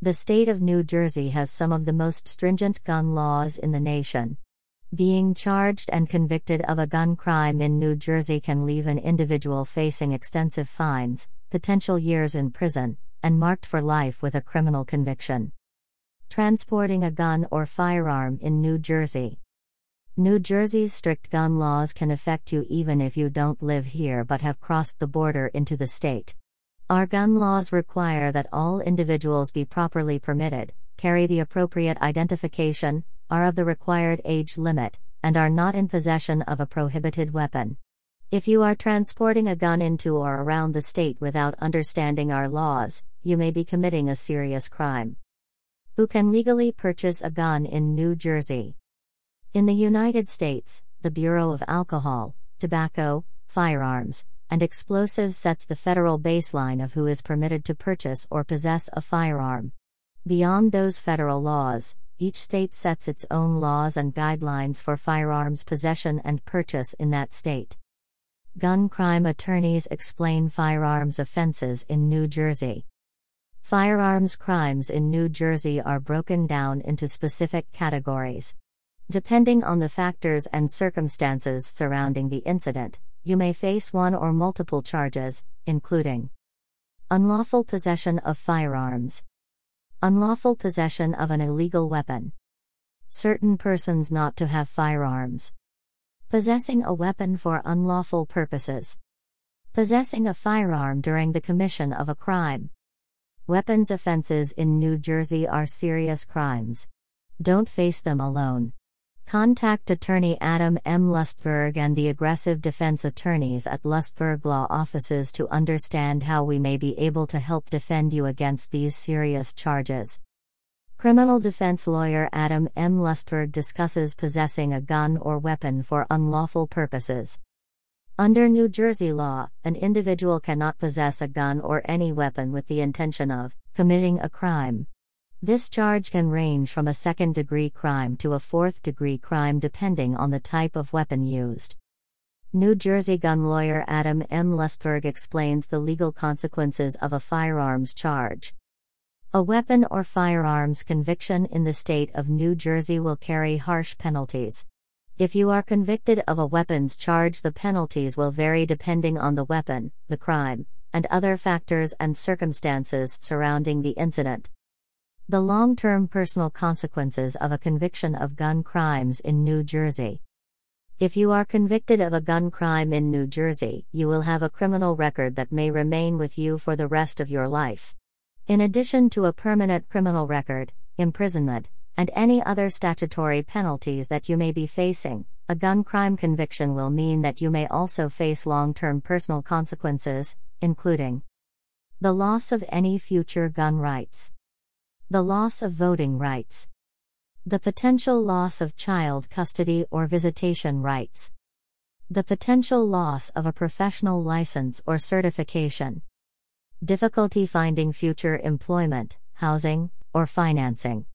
The state of New Jersey has some of the most stringent gun laws in the nation. Being charged and convicted of a gun crime in New Jersey can leave an individual facing extensive fines, potential years in prison, and marked for life with a criminal conviction. Transporting a gun or firearm in New Jersey. New Jersey's strict gun laws can affect you even if you don't live here but have crossed the border into the state. Our gun laws require that all individuals be properly permitted, carry the appropriate identification, are of the required age limit, and are not in possession of a prohibited weapon. If you are transporting a gun into or around the state without understanding our laws, you may be committing a serious crime. Who can legally purchase a gun in New Jersey? In the United States, the Bureau of Alcohol, Tobacco, Firearms, and explosives sets the federal baseline of who is permitted to purchase or possess a firearm. Beyond those federal laws, each state sets its own laws and guidelines for firearms possession and purchase in that state. Gun crime attorneys explain firearms offenses in New Jersey. Firearms crimes in New Jersey are broken down into specific categories. Depending on the factors and circumstances surrounding the incident, you may face one or multiple charges, including unlawful possession of firearms, unlawful possession of an illegal weapon, certain persons not to have firearms, possessing a weapon for unlawful purposes, possessing a firearm during the commission of a crime. Weapons offenses in New Jersey are serious crimes. Don't face them alone. Contact attorney Adam M. Lustberg and the aggressive defense attorneys at Lustberg Law Offices to understand how we may be able to help defend you against these serious charges. Criminal defense lawyer Adam M. Lustberg discusses possessing a gun or weapon for unlawful purposes. Under New Jersey law, an individual cannot possess a gun or any weapon with the intention of committing a crime. This charge can range from a second degree crime to a fourth degree crime depending on the type of weapon used. New Jersey gun lawyer Adam M. Lustberg explains the legal consequences of a firearms charge. A weapon or firearms conviction in the state of New Jersey will carry harsh penalties. If you are convicted of a weapons charge, the penalties will vary depending on the weapon, the crime, and other factors and circumstances surrounding the incident. The long term personal consequences of a conviction of gun crimes in New Jersey. If you are convicted of a gun crime in New Jersey, you will have a criminal record that may remain with you for the rest of your life. In addition to a permanent criminal record, imprisonment, and any other statutory penalties that you may be facing, a gun crime conviction will mean that you may also face long term personal consequences, including the loss of any future gun rights. The loss of voting rights. The potential loss of child custody or visitation rights. The potential loss of a professional license or certification. Difficulty finding future employment, housing, or financing.